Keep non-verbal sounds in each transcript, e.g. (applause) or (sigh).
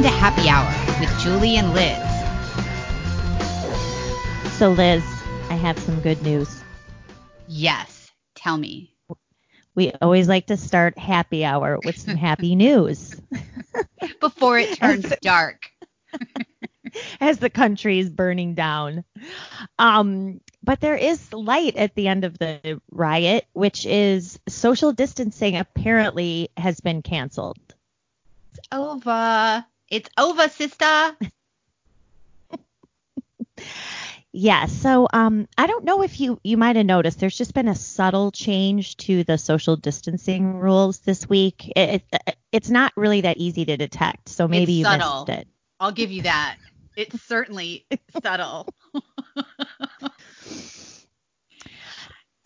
Welcome to Happy Hour with Julie and Liz. So, Liz, I have some good news. Yes, tell me. We always like to start happy hour with some happy (laughs) news. Before it turns dark. (laughs) As the country is burning down. Um, but there is light at the end of the riot, which is social distancing apparently has been canceled. It's over. It's over, sister. (laughs) Yeah, so um, I don't know if you you might have noticed. There's just been a subtle change to the social distancing rules this week. It, it, it's not really that easy to detect, so maybe you subtle. missed it. I'll give you that. It's certainly (laughs) subtle.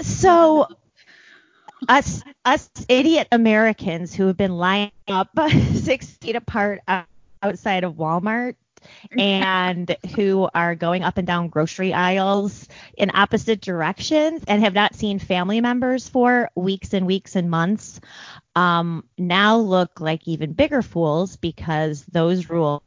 So us us idiot Americans who have been lining up (laughs) six feet apart outside of Walmart and who are going up and down grocery aisles in opposite directions and have not seen family members for weeks and weeks and months um, now look like even bigger fools because those rules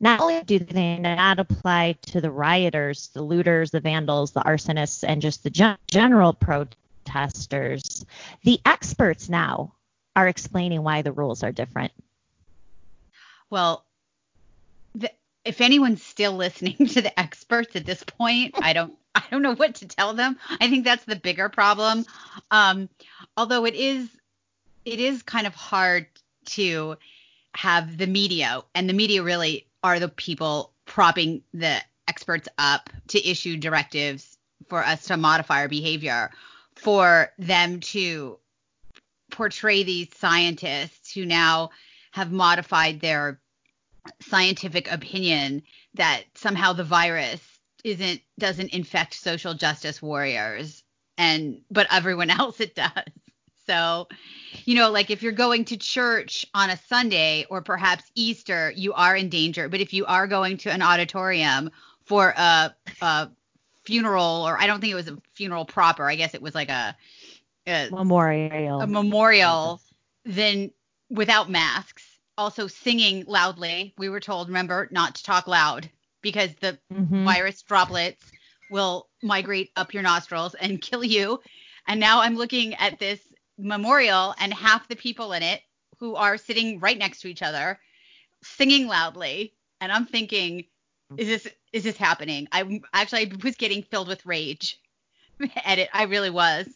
not only do they not apply to the rioters, the looters, the vandals, the arsonists, and just the gen- general protesters, the experts now are explaining why the rules are different. Well, if anyone's still listening (laughs) to the experts at this point, I don't I don't know what to tell them. I think that's the bigger problem. Um, although it is it is kind of hard to have the media and the media really are the people propping the experts up to issue directives for us to modify our behavior for them to portray these scientists who now have modified their scientific opinion that somehow the virus isn't doesn't infect social justice warriors and but everyone (laughs) else it does. So you know like if you're going to church on a sunday or perhaps easter you are in danger. But if you are going to an auditorium for a, a funeral or i don't think it was a funeral proper i guess it was like a, a memorial. a memorial then without masks also singing loudly. We were told, remember, not to talk loud because the Mhm. virus droplets will migrate up your nostrils and (laughs) kill you. And now I'm looking at this memorial and half the people in it who are sitting right next to each other singing loudly and I'm thinking is this is this happening? I actually I was getting filled with rage (laughs) at it. I really was.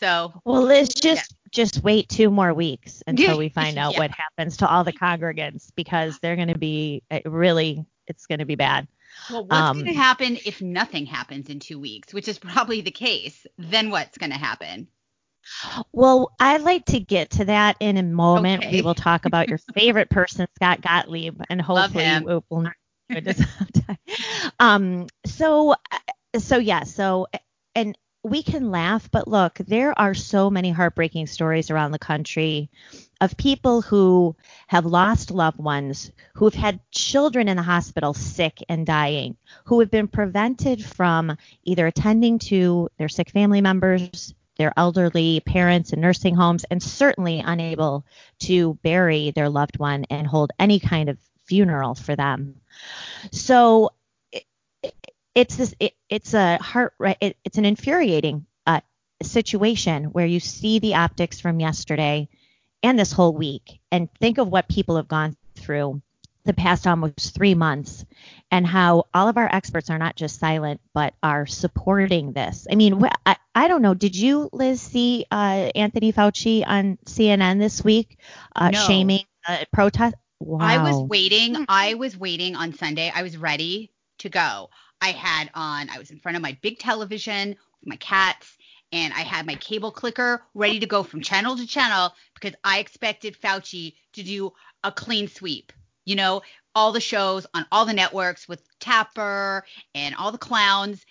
So Well, Liz, just just wait two more weeks until we find out Yeah. what happens to all the congregants because they're going to be it really it's going to be bad. Well, what's Um, going to happen if nothing happens in two weeks, which is probably the case? Then what's going to happen? Well, I'd like to get to that in a moment. Okay. We will talk about your favorite person, Scott Gottlieb, and hopefully we'll, we'll not. (laughs) Um, so, uh, so yeah, so and we can laugh, but look, there are so many heartbreaking stories around the country of people who have lost loved ones, who've had children in the hospital sick and dying, who have been prevented from either attending to their sick family members, their elderly parents in nursing homes, and certainly unable to bury their loved one and hold any kind of funeral for them. So it's this it, it's a heart it, it's an infuriating uh, situation where you see the optics from yesterday and this whole week and think of what people have gone through the past almost three months and how all of our experts are not just silent but are supporting this. I mean, wh- I, I don't know. Did you, Liz, see uh, Anthony Fauci on CNN this week uh, No. shaming uh, protest? Wow. I was waiting. I was waiting on Sunday. I was ready to go. I had on, I was in front of my big television with my cats, and I had my cable clicker ready to go from channel to channel because I expected Fauci to do a clean sweep. You know, all the shows on all the networks with Tapper and all the clowns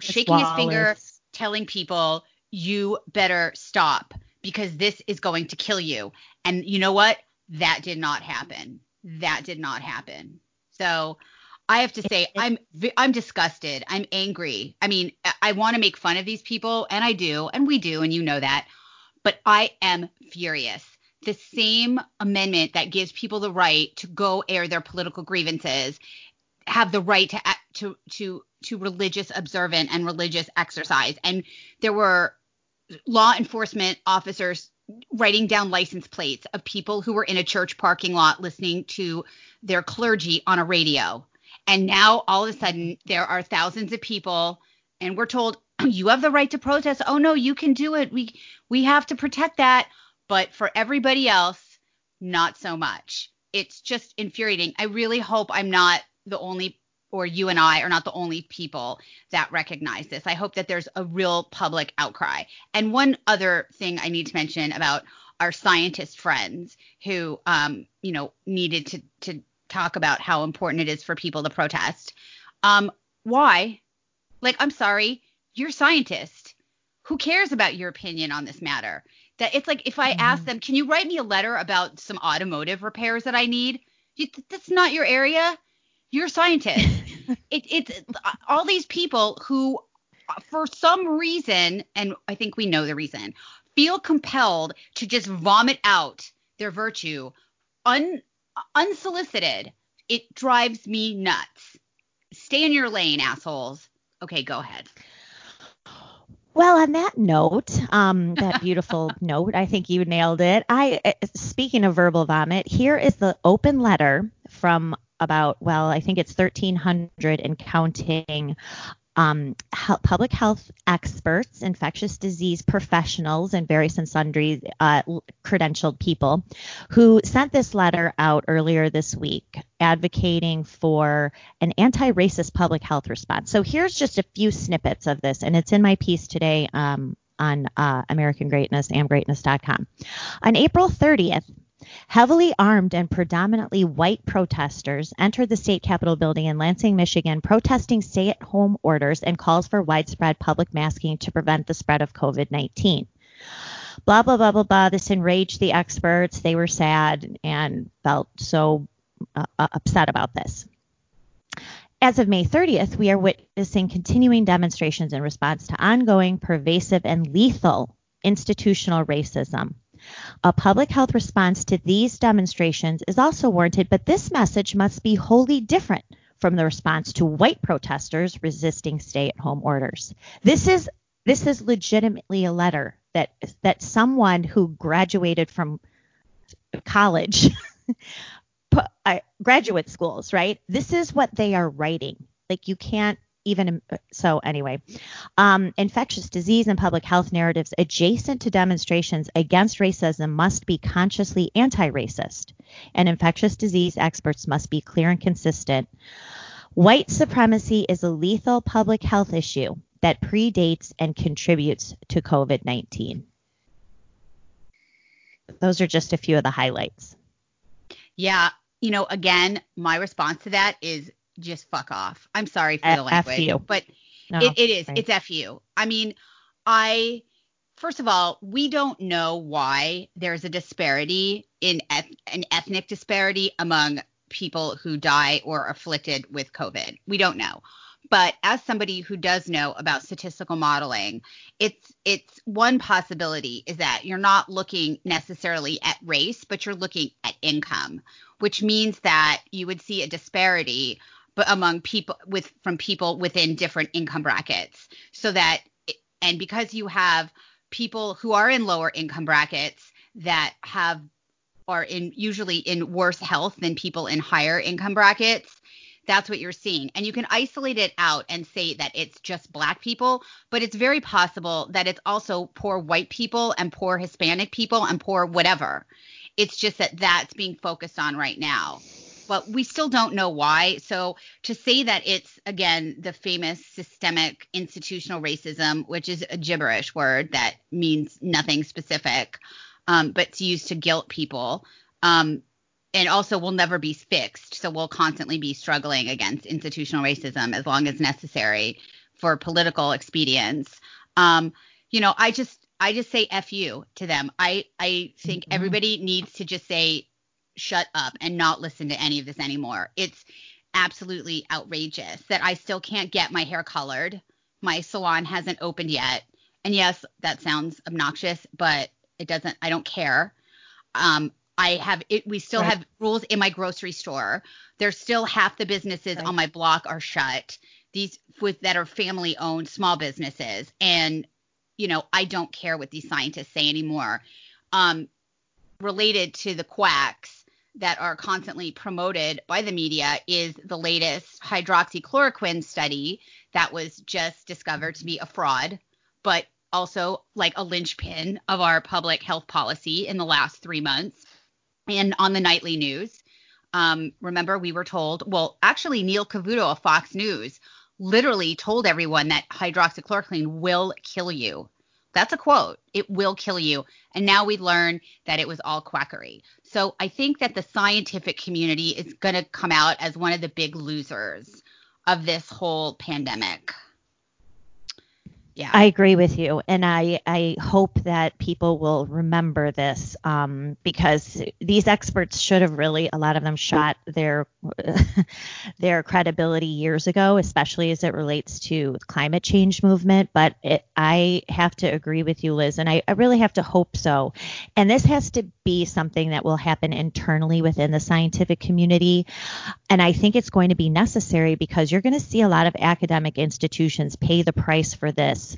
shaking his finger, telling people, you better stop because this is going to kill you. And you know what? That did not happen. That did not happen. So I have to say, I'm I'm disgusted. I'm angry. I mean, I, want to make fun of these people, and I do, and we do, and you know that. But I am furious the same amendment that gives people the right to go air their political grievances have the right to to to to religious observant and religious exercise and there were law enforcement officers writing down license plates of people who were in a church parking lot listening to their clergy on a radio. And now all of a sudden there are thousands of people and we're told (clears throat) you have the right to protest. Oh no, you can do it. We we have to protect that. But for everybody else, not so much. It's just infuriating. I really hope I'm not the only or you and I are not the only people that recognize this. I hope that there's a real public outcry. And one other thing I need to mention about our scientist friends who, um, you know, needed to to talk about how important it is for people to protest. Um, why? Like, I'm sorry, you're a scientist. Who cares about your opinion on this matter? That it's like if I mm-hmm. ask them, can you write me a letter about some automotive repairs that I need? You, that's not your area. You're a scientist. (laughs) it, it's all these people who, for some reason, and I think we know the reason, feel compelled to just vomit out their virtue un, unsolicited. It drives me nuts. Stay in your lane, assholes. Okay, go ahead. Well, on that note, um, (laughs) that beautiful note, I think you nailed it. I, uh, speaking of verbal vomit, here is the open letter from about, well, I think it's 1,300 and counting um, public health experts, infectious disease professionals, and various and sundry uh, credentialed people who sent this letter out earlier this week advocating for an anti racist public health response. So here's just a few snippets of this, and it's in my piece today um, on uh, American Greatness, amgreatness.com. On April 30th, Heavily armed and predominantly white protesters entered the state capitol building in Lansing, Michigan, protesting stay at home orders and calls for widespread public masking to prevent the spread of COVID 19. Blah, blah, blah, blah, blah. This enraged the experts. They were sad and felt so uh, uh upset about this. As of May 30th, we are witnessing continuing demonstrations in response to ongoing, pervasive, and lethal institutional racism. A public health response to these demonstrations is also warranted, but this message must be wholly different from the response to white protesters resisting stay-at-home orders. This is this is legitimately a letter that that someone who graduated from college (laughs) uh, graduate schools, right? This is what they are writing. Like you can't even so anyway. Um, infectious disease and public health narratives adjacent to demonstrations against racism must be consciously anti-racist and infectious disease experts must be clear and consistent. White supremacy is a lethal public health issue that predates and contributes to covid-19 those are just a few of the highlights. Yeah you know again my response to that is just fuck off. I'm sorry for the language, F-U. but no, it, it is. Right. It's fu. I mean, I first of all, we don't know why there's a disparity in eth- an ethnic disparity among people who die or are afflicted with COVID. We don't know. But as somebody who does know about statistical modeling, it's it's one possibility is that you're not looking necessarily at race, but you're looking at income, which means that you would see a disparity but among people with from people within different income brackets. So that and because you have people who are in lower income brackets that have are in usually in worse health than people in higher income brackets that's what you're seeing. And you can isolate it out and say that it's just black people but it's very possible that it's also poor white people and poor hispanic people and poor whatever. It's just that that's being focused on right now but we still don't know why. So to say that it's again the famous systemic institutional racism, which is a gibberish word that means nothing specific, um, but it's used to guilt people. Um, and also will never be fixed. So we'll constantly be struggling against institutional racism as long as necessary for political expedience. Um, you know, I just I just say F you to them. I I think mm-hmm. everybody needs to just say shut up and not listen to any of this anymore. It's absolutely outrageous that I still can't get my hair colored. My salon hasn't opened yet. And yes, that sounds obnoxious, but it doesn't, I don't care. Um, I have it. We still Right. have rules in my grocery store. There's still half the businesses Right. on my block are shut. These with that are family owned small businesses, and you know I don't care what these scientists say anymore. Um, related to the quacks that are constantly promoted by the media is the latest hydroxychloroquine study that was just discovered to be a fraud, but also like a linchpin of our public health policy in the last three months. And on the nightly news, um, remember we were told, well, actually, Neil Cavuto of Fox News literally told everyone that hydroxychloroquine will kill you. That's a quote. It will kill you. And now we learn that it was all quackery. So I think that the scientific community is going to come out as one of the big losers of this whole pandemic. Yeah. I agree with you, and I I hope that people will remember this um, because these experts should have really a lot of them shot their (laughs) their credibility years ago, especially as it relates to the climate change movement. But it, I have to agree with you, Liz, and I, I really have to hope so. And this has to be something that will happen internally within the scientific community. And I think it's going to be necessary because you're going to see a lot of academic institutions pay the price for this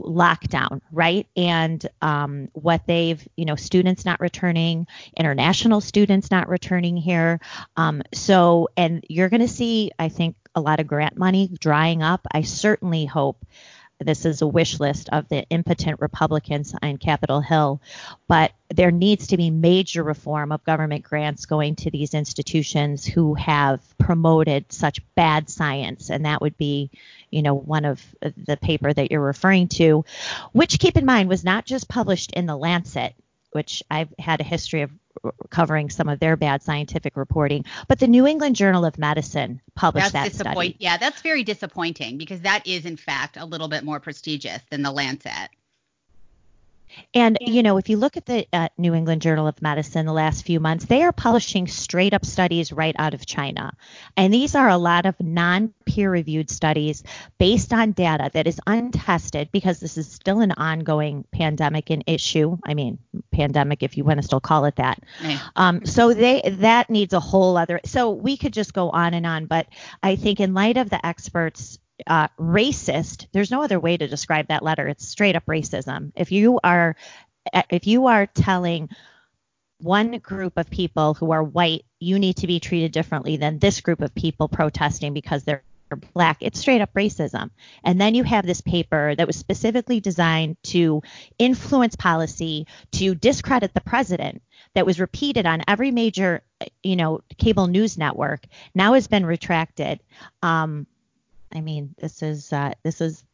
lockdown, right? And um, what they've, you know, students not returning, international students not returning here. Um, so, and you're going to see, I think, a lot of grant money drying up. I certainly hope this is a wish list of the impotent Republicans on Capitol Hill, but there needs to be major reform of government grants going to these institutions who have promoted such bad science, and that would be, you know, one of the paper that you're referring to, which keep in mind was not just published in the Lancet, which I've had a history of covering some of their bad scientific reporting, but the New England Journal of Medicine published that's that disappoint- study. Yeah, that's very disappointing because that is in fact a little bit more prestigious than the Lancet. And you know, if you look at the uh, New England Journal of Medicine the last few months, they are publishing straight up studies right out of China. And these are a lot of non-peer reviewed studies based on data that is untested because this is still an ongoing pandemic and issue. I mean, pandemic if you want to still call it that. Eh. Um, so they that needs a whole other. So we could just go on and on, but I think in light of the experts uh, racist. There's no other way to describe that letter. It's straight up racism. If you are if you are telling one group of people who are white, you need to be treated differently than this group of people protesting because they're black. It's straight up racism. And then you have this paper that was specifically designed to influence policy, to discredit the president, that was repeated on every major, you know, cable news network. Now has been retracted. Um, I mean, this is uh, this is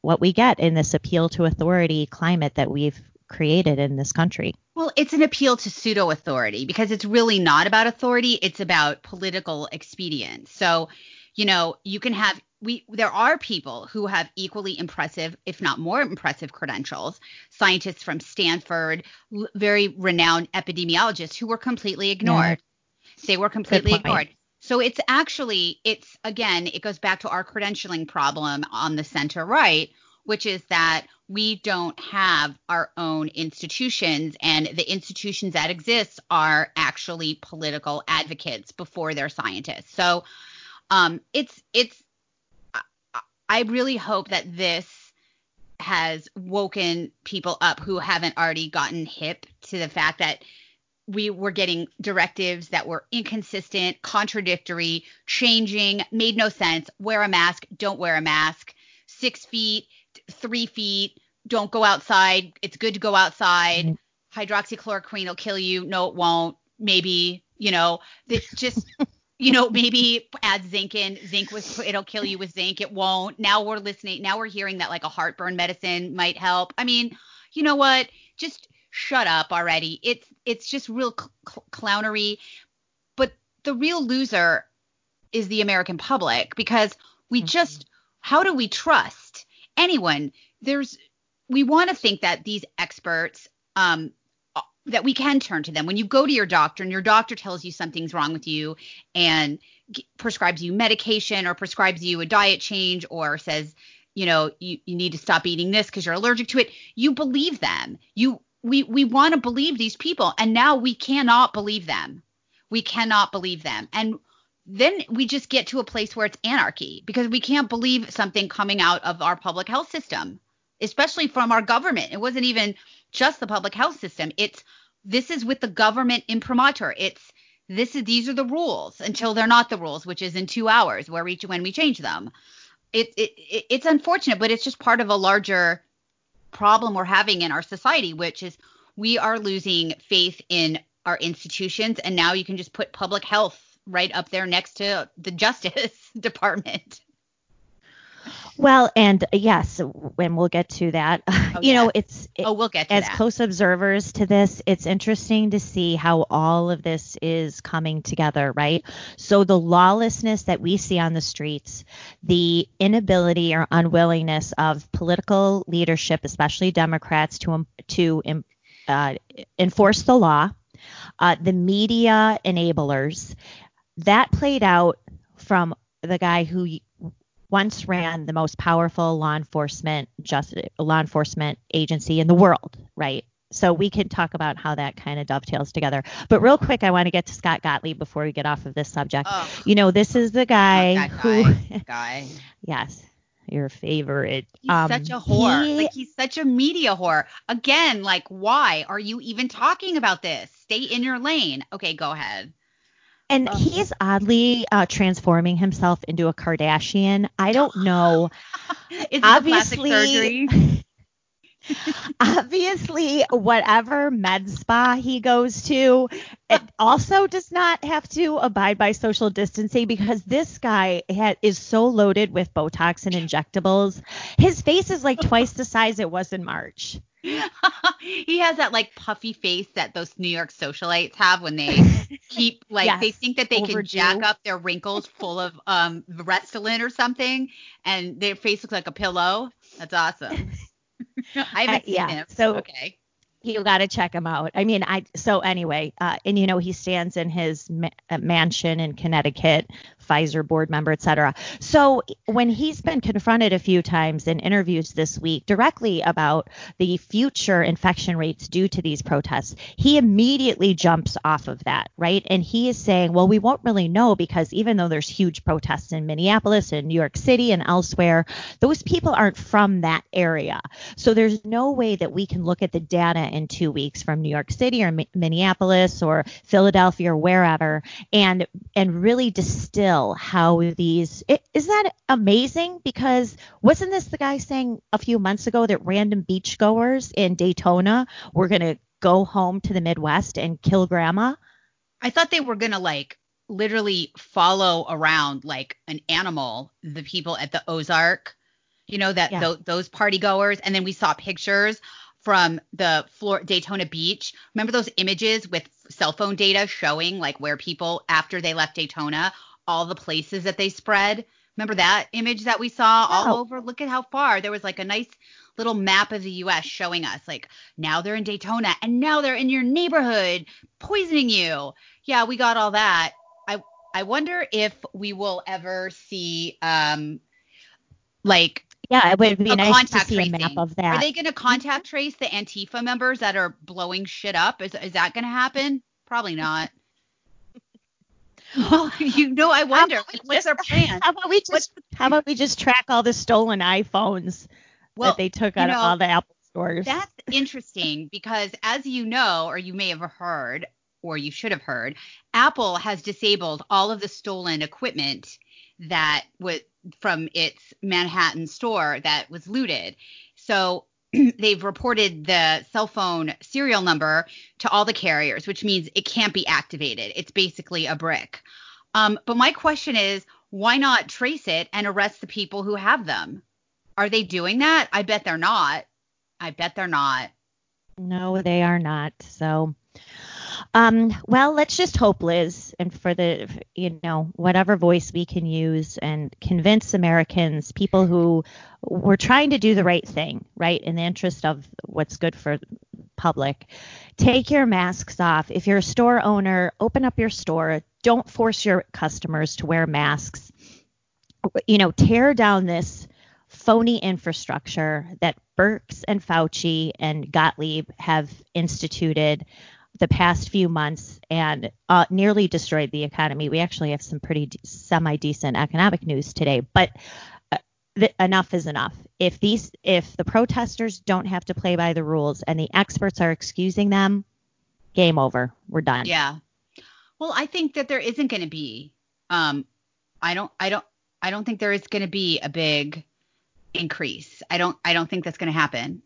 what we get in this appeal to authority climate that we've created in this country. Well, it's an appeal to pseudo authority because it's really not about authority, it's about political expedience. So, you know, you can have we there are people who have equally impressive, if not more impressive credentials, scientists from Stanford, very renowned epidemiologists who were completely ignored. They were completely ignored. So it's actually it's again, it goes back to our credentialing problem on the center right, which is that we don't have our own institutions and the institutions that exist are actually political advocates before they're scientists. So um it's it's I- I really hope that this has woken people up who haven't already gotten hip to the fact that we were getting directives that were inconsistent, contradictory, changing, made no sense. Wear a mask, don't wear a mask. Six feet, three feet, don't go outside. It's good to go outside. Mm-hmm. Hydroxychloroquine will kill you. No, it won't. Maybe, you know, just, you know, maybe add zinc in. Zinc was, it'll kill you with zinc. It won't. Now we're listening. Now we're hearing that like a heartburn medicine might help. I mean, you know what? Just shut up already. It's it's just real cl- cl- clownery. But the real loser is the American public because we just how do we trust anyone? There's we want to think that these experts um uh, that we can turn to them when you go to your doctor and your doctor tells you something's wrong with you and g- prescribes you medication or prescribes you a diet change or says you know you, you need to stop eating this because you're allergic to it you believe them you we we want to believe these people and now we cannot believe them. We cannot believe them. And then we just get to a place where it's anarchy because we can't believe something coming out of our public health system, especially from our government. It wasn't even just the public health system. It's this is with the government imprimatur. It's this is these are the rules until they're not the rules, which is in two hours where we when we change them. It, it it's unfortunate, but it's just part of a larger problem we're having in our society, which is we are losing faith in our institutions, and now you can just put public health right up there next to the (laughs) Justice (laughs) Department. Well, and yes, and we'll get to that. (laughs) Oh, you yeah. know, it's it, oh, we'll get as that. close observers to this. It's interesting to see how all of this is coming together, right? So the lawlessness that we see on the streets, the inability or unwillingness of political leadership, especially Democrats, to to uh, enforce the law, uh, the media enablers, that played out from the guy who once ran the most powerful law enforcement just law enforcement agency in the world, right? So we can talk about how that kind of dovetails together. But real quick, I want to get to Scott Gottlieb before we get off of this subject. Oh, you know, this is the guy who guy. (laughs) guy. yes, your favorite. He's um, such a whore. He, like he's such a media whore. Again, like why are you even talking about this? Stay in your lane. Okay, go ahead. And oh. he's oddly uh, transforming himself into a Kardashian. I don't (laughs) know. Is obviously, surgery? (laughs) obviously, whatever med spa he goes to, it also does not have to abide by social distancing because this guy ha- is so loaded with Botox and injectables. His face is like twice the size it was in March. He has that like puffy face that those New York socialites have when they (laughs) keep like yes, they think that they overdue. can jack up their wrinkles full of um Restylane or something and their face looks like a pillow. That's awesome. (laughs) I haven't uh, seen yeah, him. So okay you got to check him out. I mean, I so anyway, uh, and you know he stands in his ma- uh, mansion in Connecticut, Pfizer board member, et cetera. So when he's been confronted a few times in interviews this week directly about the future infection rates due to these protests, he immediately jumps off of that, right? And he is saying, well, we won't really know because even though there's huge protests in Minneapolis and New York City and elsewhere, those people aren't from that area. So there's no way that we can look at the data in two weeks from New York City or Minneapolis or Philadelphia or wherever and and really distill how these is that amazing because wasn't this the guy saying a few months ago that random beachgoers in Daytona were going to go home to the Midwest and kill grandma? I thought they were going to like literally follow around like an animal the people at the Ozark you know that yeah. th- those party goers and then we saw pictures from the floor Daytona Beach. Remember those images with cell phone data showing like where people after they left Daytona, all the places that they spread. Remember that image that we saw all over? Look at how far. There was like a nice little map of the US showing us like now they're in Daytona and now they're in your neighborhood poisoning you. Yeah, we got all that. I I wonder if we will ever see um like yeah, it would be nice to see tracing. a map of that. Are they going to contact trace the Antifa members that are blowing shit up? Is is that going to happen? Probably not. Well, (laughs) you know, I wonder like, what's their plan. How about we just what's, how about we just track all the stolen iPhones well, that they took out know, of all the Apple stores? That's interesting (laughs) because, as you know, or you may have heard, or you should have heard, Apple has disabled all of the stolen equipment that was from its Manhattan store that was looted. So (clears throat) they've reported the cell phone serial number to all the carriers, which means it can't be activated. It's basically a brick. Um, but my question is, why not trace it and arrest the people who have them? Are they doing that? I bet they're not. I bet they're not. No, they are not. So um, well, let's just hope, Liz, and for the, you know, whatever voice we can use and convince Americans, people who were trying to do the right thing, right, in the interest of what's good for public. Take your masks off. If you're a store owner, open up your store. Don't force your customers to wear masks. You know, tear down this phony infrastructure that Birx and Fauci and Gottlieb have instituted the past few months and uh, nearly destroyed the economy. We actually have some pretty de- semi decent economic news today, but uh, th- enough is enough. If these, if the protesters don't have to play by the rules and the experts are excusing them, game over. We're done. Yeah. Well, I think that there isn't going to be. Um, I don't. I don't. I don't think there is going to be a big increase. I don't. I don't think that's going to happen.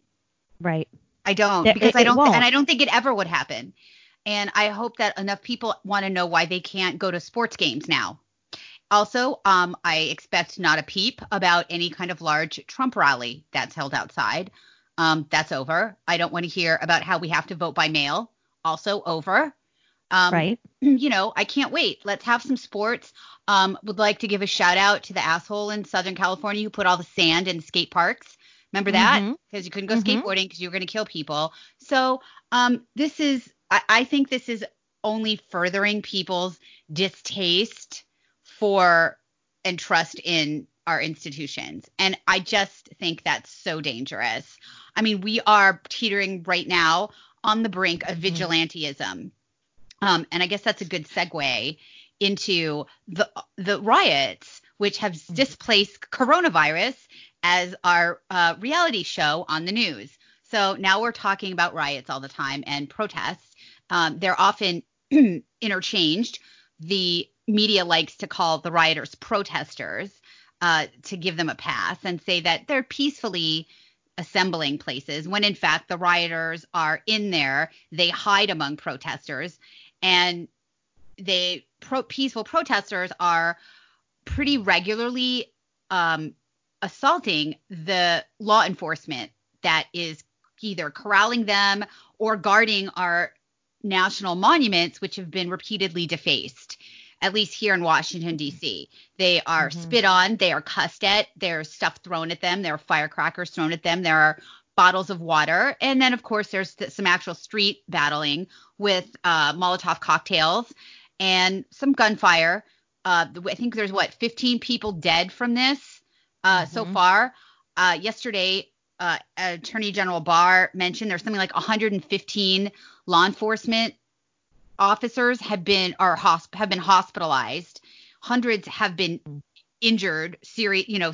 Right. I don't because it- I don't won't. and I don't think it ever would happen. And I hope that enough people want to know why they can't go to sports games now. Also, um, I expect not a peep about any kind of large Trump rally that's held outside. Um, that's over. I don't want to hear about how we have to vote by mail. Also over. Um, right. (clears throat) you know, I can't wait. Let's have some sports. Um, would like to give a shout out to the asshole in Southern California who put all the sand in skate parks. Remember that? Because you couldn't go Mhm. skateboarding because you were going to kill people. So um, this is, I, I think this is only furthering people's distaste for and trust in our institutions. And I just think that's so dangerous. I mean, we are teetering right now on the brink of Mhm. vigilantism. Um, and I guess that's a good segue into the the riots, which have Mm-hmm. displaced coronavirus as our uh, reality show on the news. So now we're talking about riots all the time and protests. Um, they're often (clears throat) interchanged. The media likes to call the rioters protesters uh, to give them a pass and say that they're peacefully assembling places when in fact the rioters are in there. They hide among protesters and they pro- peaceful protesters are pretty regularly um, assaulting the law enforcement that is either corralling them or guarding our national monuments, which have been repeatedly defaced. At least here in Washington D.C., they are Mhm. spit on, they are cussed at, there's stuff thrown at them, there are firecrackers thrown at them, there are bottles of water, and then of course there's th- some actual street battling with uh, Molotov cocktails and some gunfire. Uh, I think there's what 15 people dead from this uh, so Mhm. far. Uh, yesterday, uh, Attorney General Barr mentioned there's something like 115 law enforcement officers have been are hosp- have been hospitalized. Hundreds have been injured, serious, you know,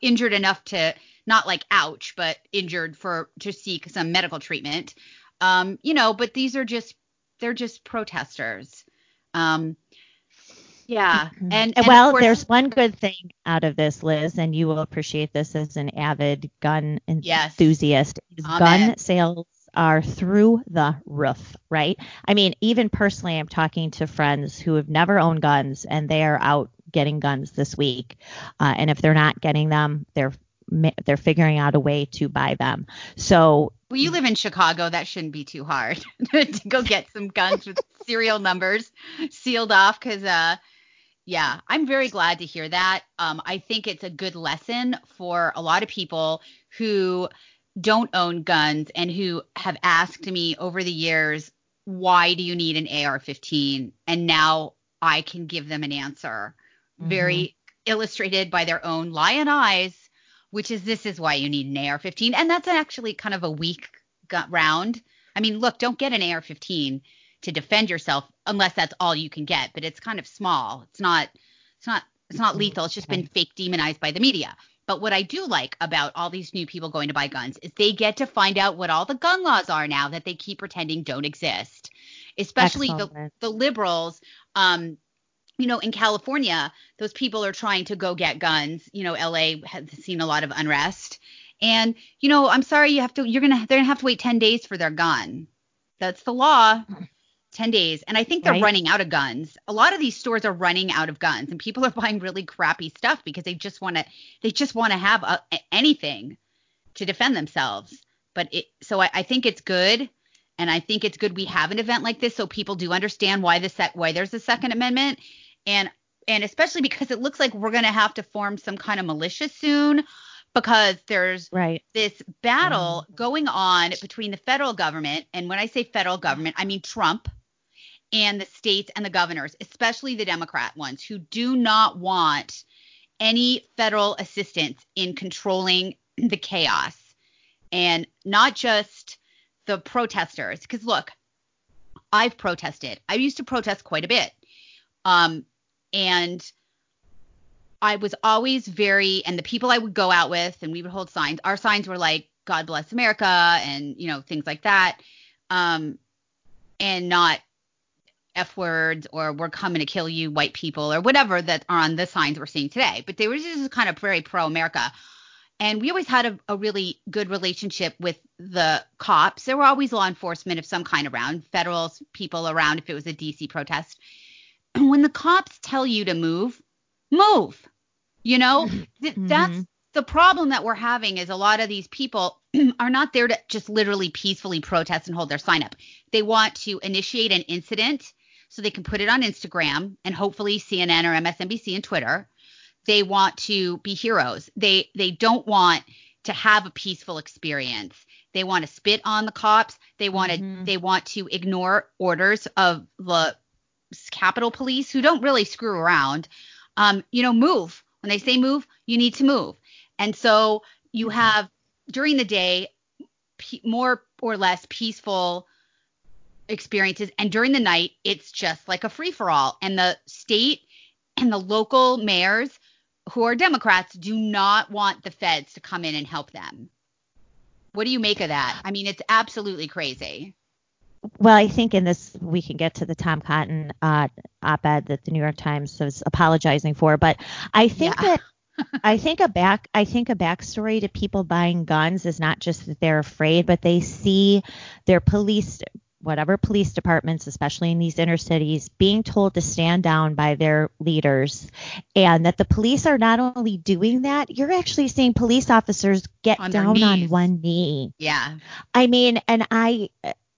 injured enough to not like ouch, but injured for to seek some medical treatment. Um, you know, but these are just they're just protesters. Um, yeah, and, and well, course- there's one good thing out of this, Liz, and you will appreciate this as an avid gun enthusiast. Amen. Gun sales are through the roof, right? I mean, even personally, I'm talking to friends who have never owned guns, and they are out getting guns this week. Uh, and if they're not getting them, they're they're figuring out a way to buy them. So Well, you live in Chicago. That shouldn't be too hard (laughs) to go get some guns with serial numbers sealed off. Because, uh, yeah, I'm very glad to hear that. Um, I think it's a good lesson for a lot of people who don't own guns and who have asked me over the years, why do you need an AR-15? And now I can give them an answer, very illustrated by their own lion eyes which is this is why you need an AR-15, and that's actually kind of a weak round. I mean, look, don't get an AR-15 to defend yourself unless that's all you can get, but it's kind of small. It's not, it's not, it's not lethal. It's just been fake demonized by the media. But what I do like about all these new people going to buy guns is they get to find out what all the gun laws are now that they keep pretending don't exist. Especially the, the liberals, um, you know, in California, those people are trying to go get guns. You know, LA has seen a lot of unrest. And, you know, I'm sorry you have to you're gonna they're gonna have to wait ten days for their gun. That's the law. (laughs) 10 days. And I think they're Right. running out of guns. A lot of these stores are running out of guns and people are (laughs) buying really crappy stuff because they just want to they just want to have a, a- anything to defend themselves. But it so I, I think it's good and I think it's good we have an event like this so people do understand why the sec why there's a second amendment and and especially because it looks like we're going to have to form some kind of militia soon because there's right. this battle mm-hmm. going on between the federal government and when I say federal government, I mean Trump and the states and the governors, especially the Democrat ones who do not want any federal assistance in controlling the chaos and not just the protesters. Because look, I've protested. I used to protest quite a bit. Um, and I was always very, and the people I would go out with and we would hold signs, our signs were like, God bless America and, you know, things like that. Um, and not F words or we're coming to kill you, white people, or whatever that are on the signs we're seeing today. But they were just kind of very pro America. And we always had a, a, really good relationship with the cops. There were always law enforcement of some kind around, federal people around if it was a DC protest. And (clears throat) when the cops tell you to move, move. You know, (laughs) Th- mm-hmm. that's the problem that we're having is a lot of these people (clears throat) are not there to just literally peacefully protest and hold their sign up. They want to initiate an incident so they can put it on Instagram and hopefully CNN or MSNBC and Twitter. They want to be heroes. They they don't want to have a peaceful experience. They want to spit on the cops. They want to mm-hmm. they want to ignore orders of the Capitol Police who don't really screw around. Um, you know, move. When they say move, you need to move. And so you mm-hmm. have during the day more or less peaceful experiences and during the night it's just like a free for all and the state and the local mayors who are democrats do not want the feds to come in and help them. What do you make of that? I mean it's absolutely crazy. Well, I think in this we can get to the Tom Cotton uh, op-ed that the New York Times was apologizing for, but I think yeah. that I think a back I think a backstory to people buying guns is not just that they're afraid, but they see their police whatever police departments, especially in these inner cities, being told to stand down by their leaders, and that the police are not only doing that, you're actually seeing police officers get on down on one knee. Yeah. I mean, and I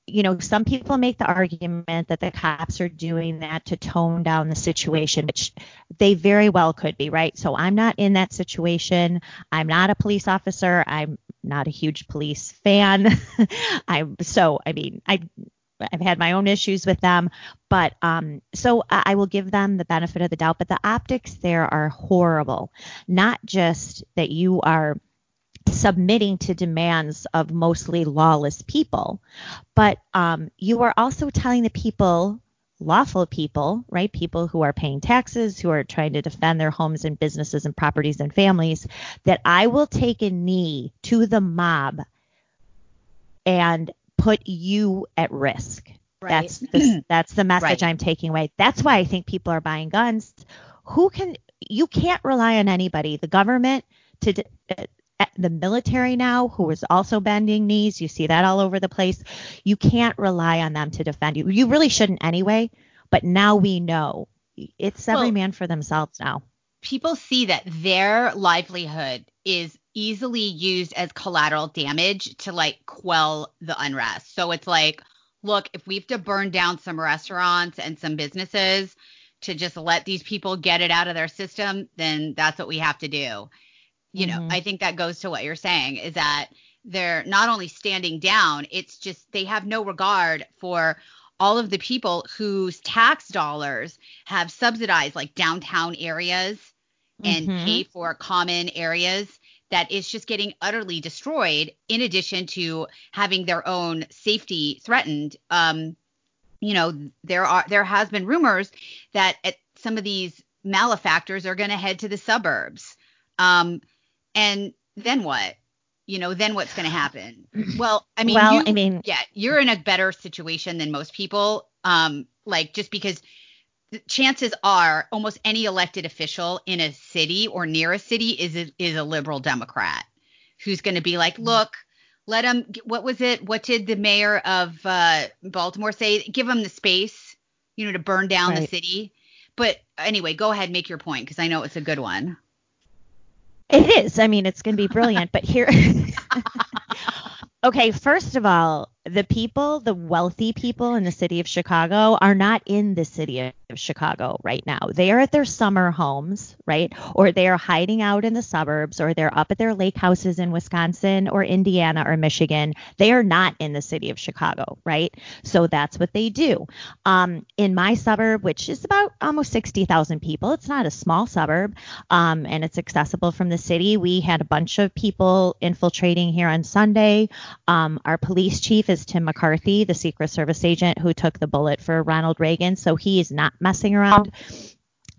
you know, some people make the argument that the cops are doing that to tone down the situation, which they very well could be, right? So I'm not in that situation. I'm not a police officer. I'm not a huge police fan. (laughs) I'm so, I mean, I I've had my own issues with them, but um, so I will give them the benefit of the doubt. But the optics there are horrible. Not just that you are submitting to demands of mostly lawless people. But um, you are also telling the people, lawful people, right, people who are paying taxes, who are trying to defend their homes and businesses and properties and families, that I will take a knee to the mob and put you at risk. Right. That's the, (clears throat) that's the message right. I'm taking away. That's why I think people are buying guns. Who can you can't rely on anybody, the government to the military now who is also bending knees. You see that all over the place. You can't rely on them to defend you. You really shouldn't anyway, but now we know. It's every well, man for themselves now. People see that their livelihood is easily used as collateral damage to like quell the unrest. So it's like, look, if we have to burn down some restaurants and some businesses to just let these people get it out of their system, then that's what we have to do you know, mm-hmm. I think that goes to what you're saying is that they're not only standing down, it's just they have no regard for all of the people whose tax dollars have subsidized like downtown areas and mm-hmm. pay for common areas that is just getting utterly destroyed in addition to having their own safety threatened um you know there are there has been rumors that some of these malefactors are going to head to the suburbs um and then what? You know, then what's going to happen? (clears throat) Well, I mean, well, you, I mean, yeah, you're in a better situation than most people. Um, like just because chances are almost any elected official in a city or near a city is a, is a liberal Democrat who's going to be like, mm-hmm. look, let them. What was it? What did the mayor of uh, Baltimore say? Give them the space, you know, to burn down right. the city. But anyway, go ahead, make your point because I know it's a good one. It is. I mean, it's going to be brilliant. but here, (laughs) (laughs) okay, first of all, the people, the wealthy people in the city of Chicago are not in the city of Chicago right now. They are at their summer homes, right? Or they are hiding out in the suburbs or they're up at their lake houses in Wisconsin or Indiana or Michigan. They are not in the city of Chicago, right? So that's what they do. Um, in my suburb, which is about almost 60,000 people, it's not a small suburb um, and it's accessible from the city. We had a bunch of people infiltrating here on Sunday. Um, our police chief is Tim McCarthy, the Secret Service agent who took the bullet for Ronald Reagan. So he is not messing around.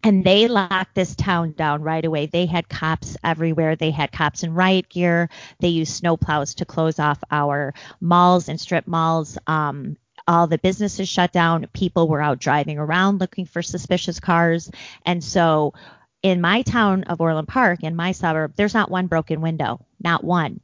And they locked this town down right away. They had cops everywhere. They had cops in riot gear. They used snowplows to close off our malls and strip malls. Um, all the businesses shut down. People were out driving around looking for suspicious cars. And so in my town of Orland Park, in my suburb, there's not one broken window, not one.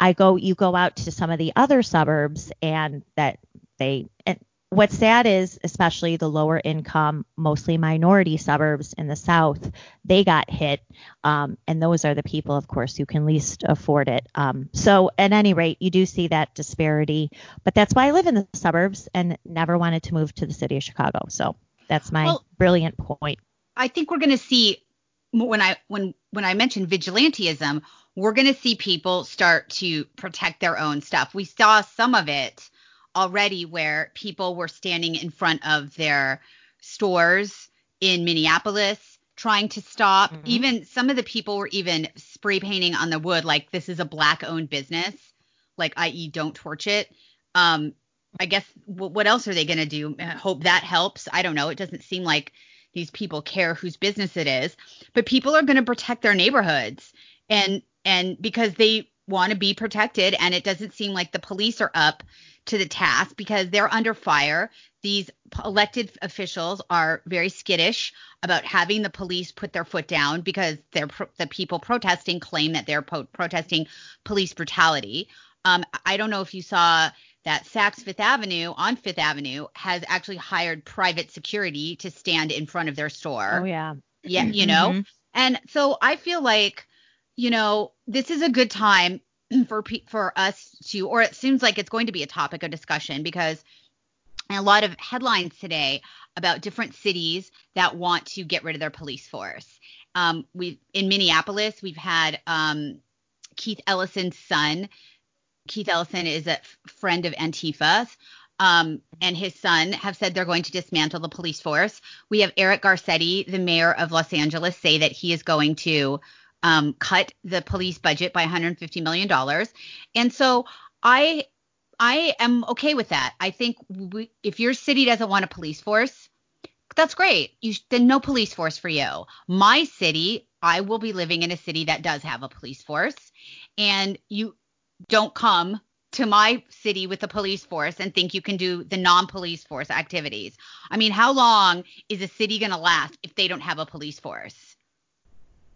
I go, you go out to some of the other suburbs, and that they, and what's sad is, especially the lower income, mostly minority suburbs in the South, they got hit, um, and those are the people, of course, who can least afford it. Um, so, at any rate, you do see that disparity, but that's why I live in the suburbs and never wanted to move to the city of Chicago. So, that's my well, brilliant point. I think we're going to see when I when when I mentioned vigilantism, we're going to see people start to protect their own stuff. We saw some of it already where people were standing in front of their stores in Minneapolis trying to stop. Mm-hmm. Even some of the people were even spray painting on the wood like this is a black owned business, like i.e. don't torch it. Um I guess w- what else are they going to do? Hope that helps. I don't know. It doesn't seem like these people care whose business it is, but people are going to protect their neighborhoods and and because they want to be protected and it doesn't seem like the police are up to the task because they're under fire. These elected officials are very skittish about having the police put their foot down because they're pro- the people protesting claim that they're po- protesting police brutality. Um, I don't know if you saw that Saks Fifth Avenue on Fifth Avenue has actually hired private security to stand in front of their store. Oh yeah. Yeah, you know. Mm-hmm. And so I feel like, you know, this is a good time (clears throat) for for us to or it seems like it's going to be a topic of discussion because a lot of headlines today about different cities that want to get rid of their police force. Um, we in Minneapolis, we've had um, Keith Ellison's son Keith Ellison is a friend of Antifa. Um, and his son have said they're going to dismantle the police force. We have Eric Garcetti, the mayor of Los Angeles, say that he is going to um, cut the police budget by 150 million dollars. And so I I am okay with that. I think we, if your city doesn't want a police force, that's great. You then no police force for you. My city, I will be living in a city that does have a police force, and you don't come to my city with a police force and think you can do the non-police force activities. I mean, how long is a city going to last if they don't have a police force?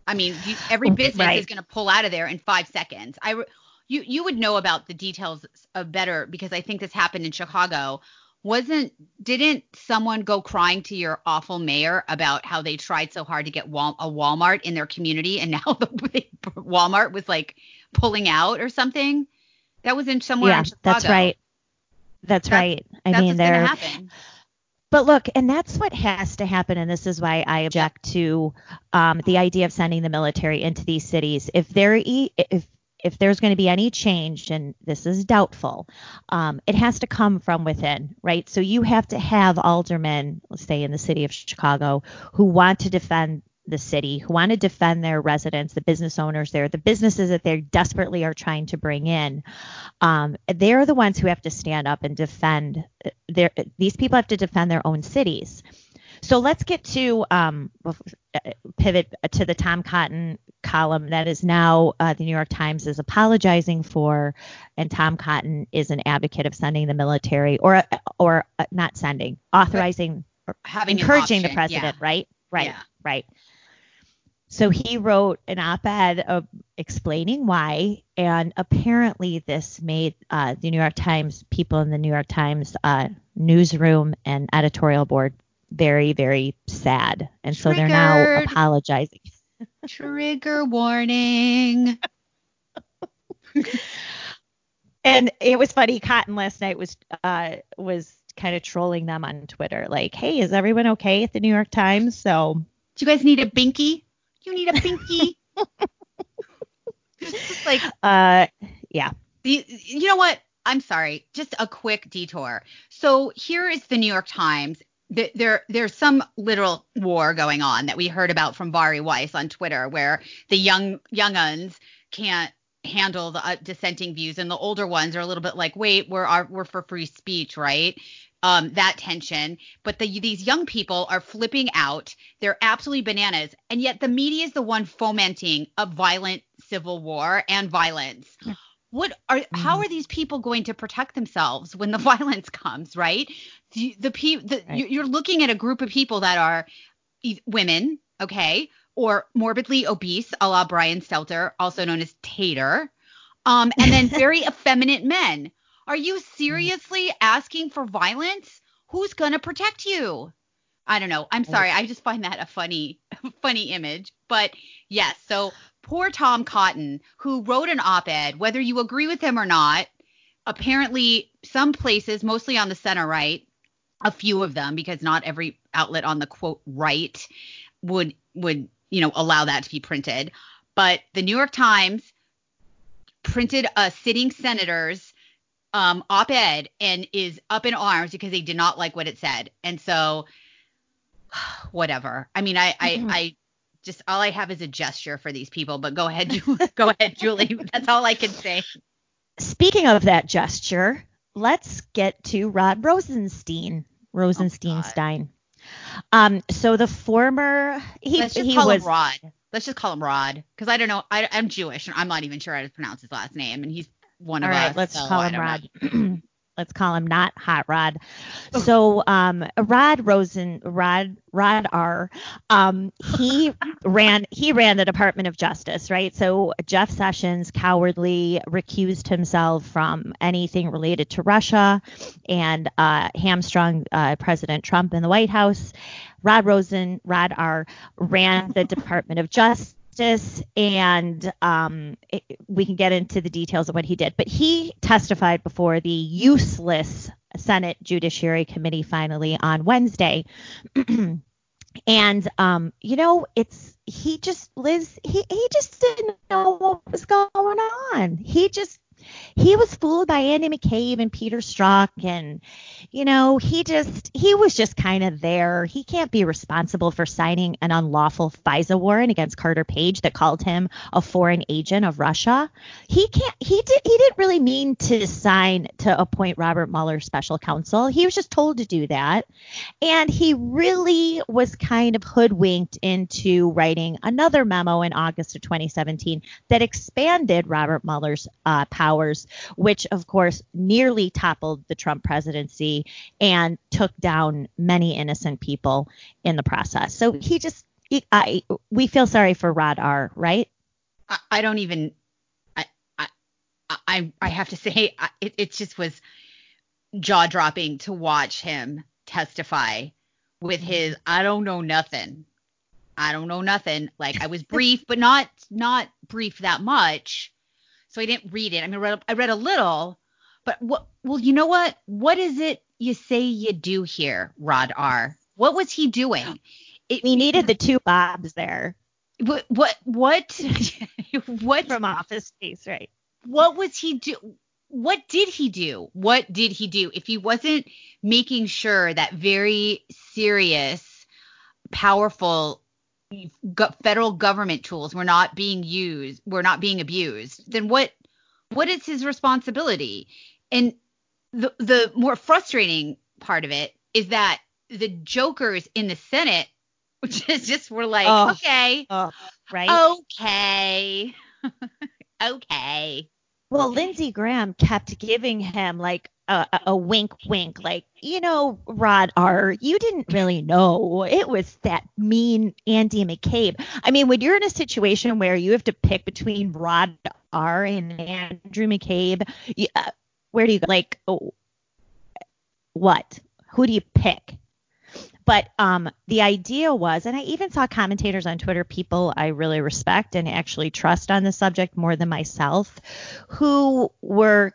I mean, you, every oh, business right. is going to pull out of there in 5 seconds. I you you would know about the details better because I think this happened in Chicago. Wasn't didn't someone go crying to your awful mayor about how they tried so hard to get Wal, a Walmart in their community and (laughs) now the Walmart was like pulling out or something. That was in somewhere yeah, in Chicago. That's right. That's, that's right. I that's mean, there. But look, and that's what has to happen, and this is why I object to um, the idea of sending the military into these cities. If there, if if there's going to be any change, and this is doubtful, um, it has to come from within, right? So you have to have aldermen, let's say in the city of Chicago, who want to defend the city who want to defend their residents, the business owners there, the businesses that they desperately are trying to bring in. Um, they're the ones who have to stand up and defend. Their, these people have to defend their own cities. So let's get to um, pivot to the Tom Cotton column that is now uh, the New York Times is apologizing for, and Tom Cotton is an advocate of sending the military or or uh, not sending, authorizing, having encouraging the president, yeah. right? Right, yeah. right. So he wrote an op-ed of explaining why, and apparently this made uh, the New York Times people in the New York Times uh, newsroom and editorial board very, very sad, and so they're now apologizing. (laughs) Trigger warning. (laughs) and it was funny. Cotton last night was uh was kind of trolling them on Twitter, like, "Hey, is everyone okay at the New York Times?" So, do you guys need a binky? You need a binky. (laughs) like, uh, yeah. You, you know what? I'm sorry. Just a quick detour. So here is the New York Times. There, there's some literal war going on that we heard about from Bari Weiss on Twitter, where the young young uns can't handle the uh, dissenting views, and the older ones are a little bit like, wait, we're our, we're for free speech, right? Um, that tension, but the, these young people are flipping out. They're absolutely bananas, and yet the media is the one fomenting a violent civil war and violence. What are mm-hmm. how are these people going to protect themselves when the (laughs) violence comes, right? The, the, the right. you're looking at a group of people that are women, okay, or morbidly obese, a la Brian Stelter, also known as Tater, um, and then (laughs) very effeminate men. Are you mm-hmm. seriously asking for violence? Who's gonna protect you? I don't know. I'm mm. sorry. I just find that a funny, (laughs) funny image. But yes, so poor Tom Cotton, who wrote an op-ed, whether you agree with him or not, apparently some places, mostly on the center right, a few of them, because not every outlet on the quote right would would you know, allow that to be printed. But the New York Times printed a sitting senator's um, op-ed and is up in arms because they did not like what it said. And so, (sighs) whatever. I mean, I, I, mm-hmm. I just all I have is a gesture for these people. But go ahead, (laughs) go ahead, Julie. (laughs) That's all I can say. Speaking of that gesture, let's get to Rod Rosenstein. Rosensteinstein. Oh, um, so the former he Let's just he call was him Rod. Let's just call him Rod because I don't know. I, am Jewish and I'm not even sure how to pronounce his last name, and he's one of All right, us. Let's so call him Rod. (clears throat) let's call him not hot rod so um rod rosen rod rod r um he (laughs) ran he ran the department of justice right so jeff sessions cowardly recused himself from anything related to russia and uh hamstrung uh, president trump in the white house rod rosen rod r ran the (laughs) department of justice justice, and um, it, we can get into the details of what he did. But he testified before the useless Senate Judiciary Committee finally on Wednesday. (clears throat) and um, you know, it's he just lives he he just didn't know what was going on. He just he was fooled by Andy McCabe and Peter Strzok and you know he just he was just kind of there. He can't be responsible for signing an unlawful FISA warrant against Carter Page that called him a foreign agent of Russia. He can't he did he didn't really mean to sign to appoint Robert Mueller special counsel. He was just told to do that. And he really was kind of hoodwinked into writing another memo in August of 2017 that expanded Robert Mueller's uh, power powers, which of course nearly toppled the Trump presidency and took down many innocent people in the process. So he just, he, I, we feel sorry for Rod R, right? I, I don't even, I, I, I, I have to (laughs) say, it, it just was jaw dropping to watch him testify with his, I don't know nothing. I don't know nothing. Like I was (laughs) brief, but not not brief that much so I didn't read it. I mean, I read, I read a little, but what? Well, you know what? What is it you say you do here, Rod R? What was he doing? It, we needed the two Bobs there. What? What? What? (laughs) what from Office Space, right? What was he do? What did he do? What did he do? If he wasn't making sure that very serious, powerful federal government tools were not being used, were not being abused, then what what is his responsibility? And the the more frustrating part of it is that the jokers in the Senate just just were like, oh, okay, oh, right, okay, (laughs) okay. Well, Lindsey Graham kept giving him like a, a, wink, wink, like, you know, Rod R., you didn't really know. It was that mean Andy McCabe. I mean, when you're in a situation where you have to pick between Rod R. and Andrew McCabe, you, uh, where do you go? Like, oh, what? Who do you pick? But um, the idea was, and I even saw commentators on Twitter, people I really respect and actually trust on the subject more than myself, who were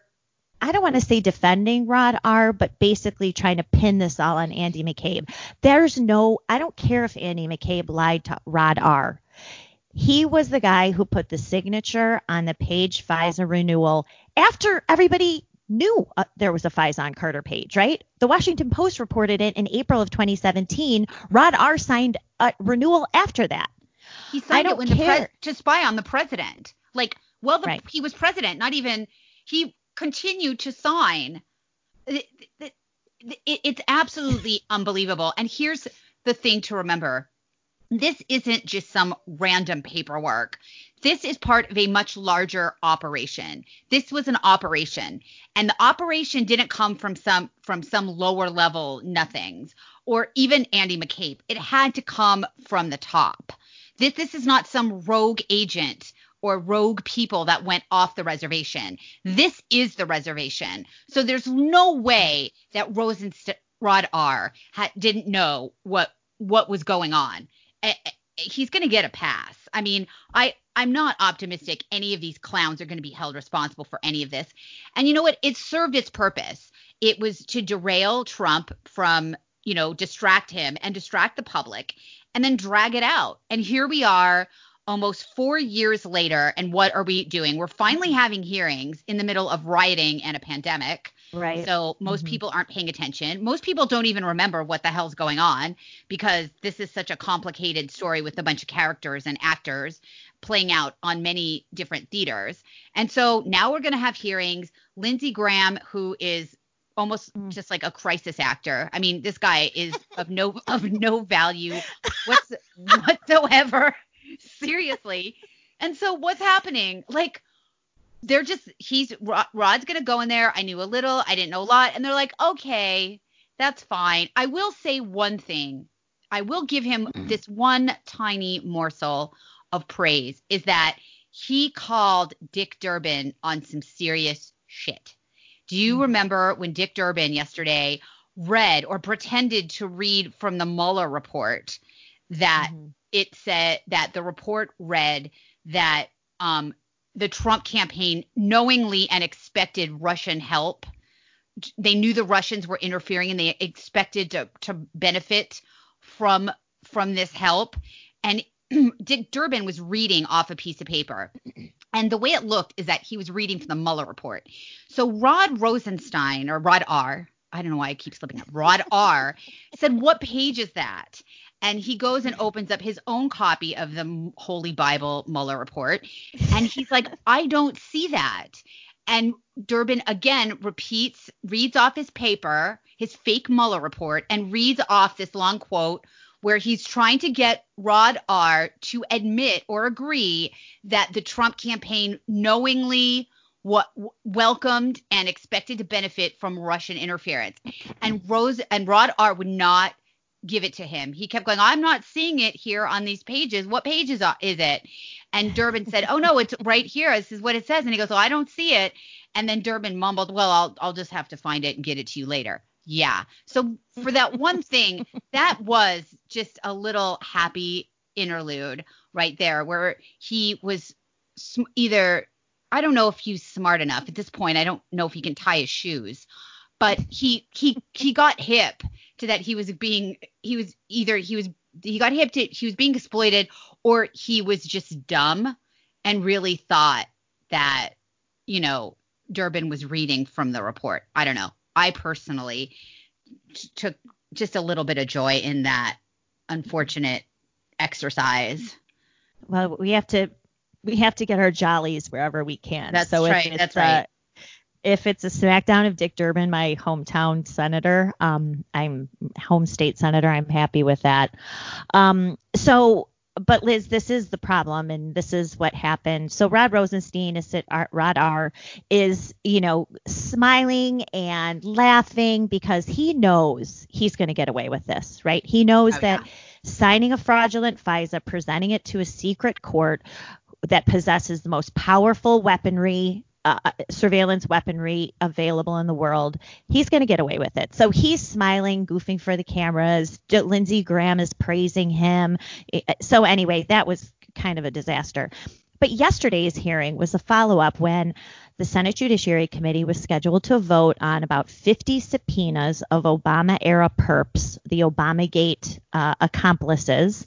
I don't want to say defending Rod R, but basically trying to pin this all on Andy McCabe. There's no, I don't care if Andy McCabe lied to Rod R. He was the guy who put the signature on the page FISA renewal after everybody knew uh, there was a FISA on Carter page, right? The Washington Post reported it in April of 2017. Rod R signed a renewal after that. He signed it when care. the pres- to spy on the president. Like, well, the, right. he was president, not even he continued to sign. It, it, it, it's absolutely unbelievable. And here's the thing to remember this isn't just some random paperwork. This is part of a much larger operation. This was an operation, and the operation didn't come from some from some lower level nothings or even Andy McCabe. It had to come from the top. This this is not some rogue agent or rogue people that went off the reservation. This is the reservation. So there's no way that Rosenrod R ha- didn't know what what was going on. he's going to get a pass. I mean, I I'm not optimistic any of these clowns are going to be held responsible for any of this. And you know what? It served its purpose. It was to derail Trump from, you know, distract him and distract the public and then drag it out. And here we are almost four years later, and what are we doing? We're finally having hearings in the middle of rioting and a pandemic. Right. So most mm-hmm. people aren't paying attention. Most people don't even remember what the hell's going on because this is such a complicated story with a bunch of characters and actors playing out on many different theaters. And so now we're going to have hearings. Lindsey Graham, who is almost mm. just like a crisis actor. I mean, this guy is of no of no value (laughs) whatsoever. Seriously. And so what's happening? Like they're just he's Rod's going to go in there. I knew a little, I didn't know a lot and they're like, "Okay, that's fine." I will say one thing. I will give him mm-hmm. this one tiny morsel of praise is that he called Dick Durbin on some serious shit. Do you mm-hmm. remember when Dick Durbin yesterday read or pretended to read from the Mueller report that mm-hmm it said that the report read that um, the Trump campaign knowingly and expected Russian help. They knew the Russians were interfering and they expected to, to benefit from from this help. And (clears throat) Dick Durbin was reading off a piece of paper. And the way it looked is that he was reading from the Mueller report. So Rod Rosenstein or Rod R, I don't know why I keep slipping up. Rod R said, What page is that? And he goes and opens up his own copy of the Holy Bible Mueller report. And he's like, (laughs) I don't see that. And Durbin again repeats, reads off his paper, his fake Mueller report, and reads off this long quote where he's trying to get Rod R to admit or agree that the Trump campaign knowingly what welcomed and expected to benefit from Russian interference. And Rose and Rod R would not give it to him. He kept going, I'm not seeing it here on these pages. What pages is, it? And (laughs) Durbin said, Oh no, it's right here. This is what it says. And he goes, Oh, I don't see it. And then Durbin mumbled, Well, I'll I'll just have to find it and get it to you later. Yeah. So for that one thing, that was just a little happy interlude right there where he was either I don't know if he's smart enough at this point. I don't know if he can tie his shoes, but he he he got hip to that he was being he was either he was he got hip to he was being exploited or he was just dumb and really thought that you know Durbin was reading from the report. I don't know. I personally took just a little bit of joy in that unfortunate exercise. Well, we have to we have to get our jollies wherever we can. That's so right. That's right if it's a SmackDown of Dick Durbin, my hometown senator, um, I'm home state senator. I'm happy with that. Um, so, but Liz, this is the problem, and this is what happened. So Rod Rosenstein is it Rod R is you know smiling and laughing because he knows he's going to get away with this, right? He knows oh, that. Yeah. Signing a fraudulent FISA, presenting it to a secret court that possesses the most powerful weaponry uh, surveillance weaponry available in the world, he's going to get away with it. So he's smiling, goofing for the cameras. Lindsey Graham is praising him. So anyway, that was kind of a disaster. But yesterday's hearing was a follow up when the Senate Judiciary Committee was scheduled to vote on about 50 subpoenas of Obama era perps, the Obamagate uh, accomplices,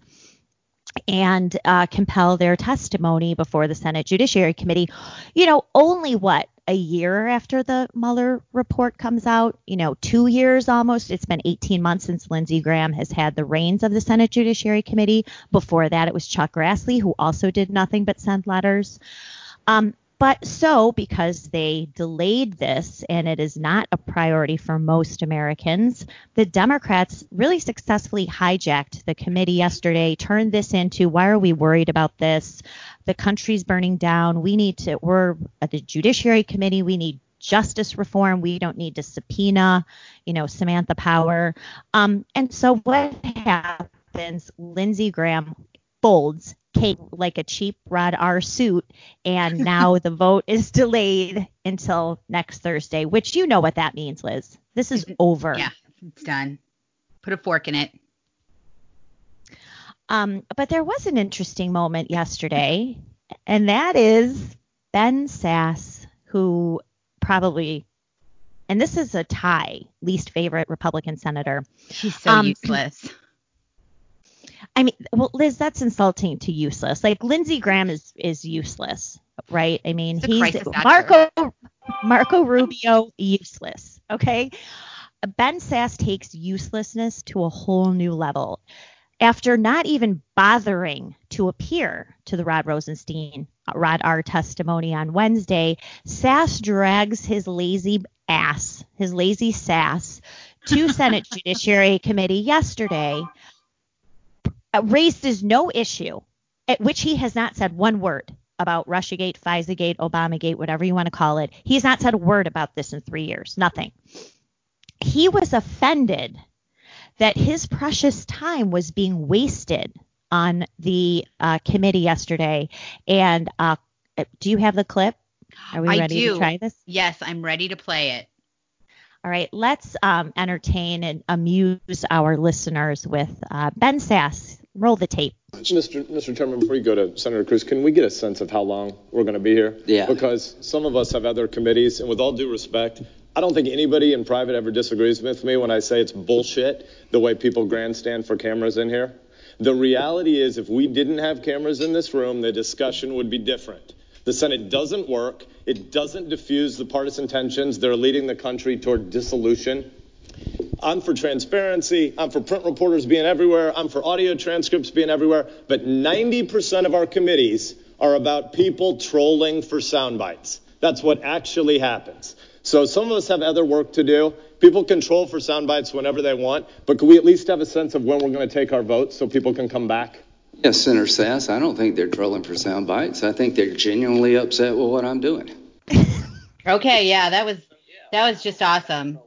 and uh, compel their testimony before the Senate Judiciary Committee. You know, only what? A year after the Mueller report comes out, you know, two years almost. It's been 18 months since Lindsey Graham has had the reins of the Senate Judiciary Committee. Before that, it was Chuck Grassley, who also did nothing but send letters. Um, but so, because they delayed this and it is not a priority for most Americans, the Democrats really successfully hijacked the committee yesterday, turned this into why are we worried about this? The country's burning down. We need to, we're at the Judiciary Committee, we need justice reform. We don't need to subpoena, you know, Samantha Power. Um, and so what happens? Lindsey Graham folds came like a cheap Rod R suit, and (laughs) now the vote is delayed until next Thursday, which you know what that means, Liz. This is over. Yeah, it's done. Put a fork in it. Um, but there was an interesting moment yesterday, and that is Ben Sasse, who probably, and this is a tie, least favorite Republican senator. She's so um, useless. I mean, well, Liz, that's insulting to useless. Like Lindsey Graham is is useless, right? I mean, he's Marco Marco Rubio useless. Okay, Ben Sasse takes uselessness to a whole new level. After not even bothering to appear to the Rod Rosenstein Rod R testimony on Wednesday, Sasse drags his lazy ass, his lazy sass, to Senate (laughs) Judiciary Committee yesterday uh, is no issue at which he has not said one word about Russiagate, FISAgate, Obamagate, whatever you want to call it. He has not said a word about this in three years. Nothing. He was offended that his precious time was being wasted on the uh, committee yesterday. And uh, do you have the clip? Are we I ready do. to try this? Yes, I'm ready to play it. All right, let's um, entertain and amuse our listeners with uh, Ben Sasse roll the tape. Mr. Mr. Chairman, before you go to Senator Cruz, can we get a sense of how long we're going to be here? Yeah. Because some of us have other committees, and with all due respect, I don't think anybody in private ever disagrees with me when I say it's bullshit the way people grandstand for cameras in here. The reality is, if we didn't have cameras in this room, the discussion would be different. The Senate doesn't work. It doesn't diffuse the partisan tensions They're leading the country toward dissolution. I'm for transparency. I'm for print reporters being everywhere. I'm for audio transcripts being everywhere. But 90% of our committees are about people trolling for sound bites. That's what actually happens. So some of us have other work to do. People can troll for sound bites whenever they want, but can we at least have a sense of when we're going to take our votes so people can come back? Yes, Senator Sasse, I don't think they're trolling for sound bites. I think they're genuinely upset with what I'm doing. (laughs) okay, yeah, that was that was just awesome.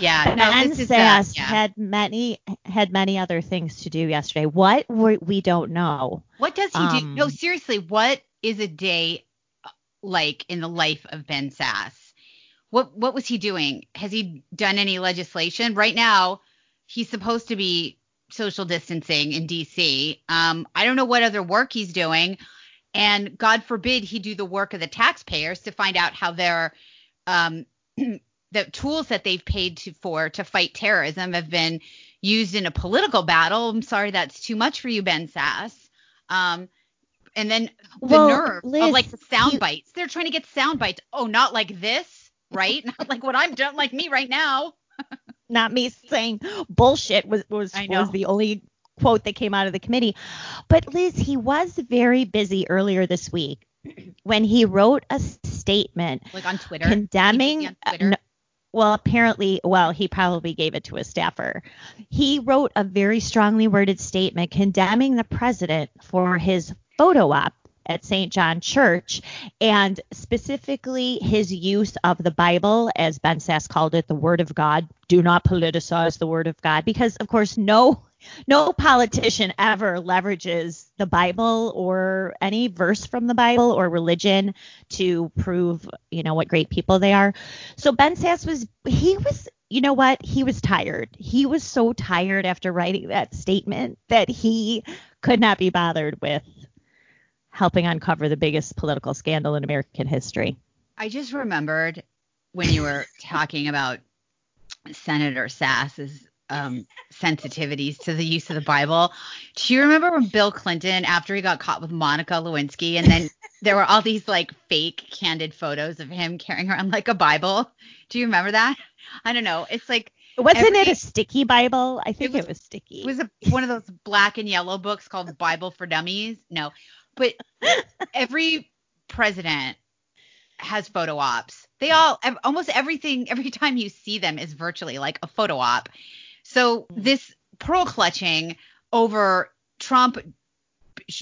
Yeah, no, ben uh, yeah. had many had many other things to do yesterday. What we, we don't know. What does he um, do? No, seriously, what is a day uh, like in the life of Ben Sasse? What what was he doing? Has he done any legislation? Right now, he's supposed to be social distancing in DC. Um, I don't know what other work he's doing, and God forbid he do the work of the taxpayers to find out how they're um, (clears throat) the tools that they've paid to, for to fight terrorism have been used in a political battle. I'm sorry, that's too much for you, Ben Sasse. Um, and then the well, nerve Liz, of like the sound you, bites. They're trying to get sound bites. Oh, not like this, right? (laughs) not like what I'm doing, like me right now. (laughs) not me saying bullshit was was, was the only quote that came out of the committee. But Liz, he was very busy earlier this week when he wrote a statement like on Twitter condemning on Twitter? Well, apparently, well, he probably gave it to a staffer. He wrote a very strongly worded statement condemning the president for his photo op at St. John Church and specifically his use of the Bible, as Ben Sasse called it, the Word of God. Do not politicize the Word of God because, of course, no no politician ever leverages the Bible or any verse from the Bible or religion to prove, you know, what great people they are. So Ben Sasse was he was you know what? He was tired. He was so tired after writing that statement that he could not be bothered with helping uncover the biggest political scandal in American history. I just remembered when you were (laughs) talking about Senator Sasse's um, sensitivities to the use of the Bible. Do you remember when Bill Clinton, after he got caught with Monica Lewinsky, and then (laughs) there were all these like fake candid photos of him carrying around like a Bible? Do you remember that? I don't know. It's like wasn't every, it a sticky Bible? I think it was, it was sticky. It was a, one of those black and yellow books called Bible for Dummies. No, but every president has photo ops. They all almost everything every time you see them is virtually like a photo op. So hmm. this pearl clutching over Trump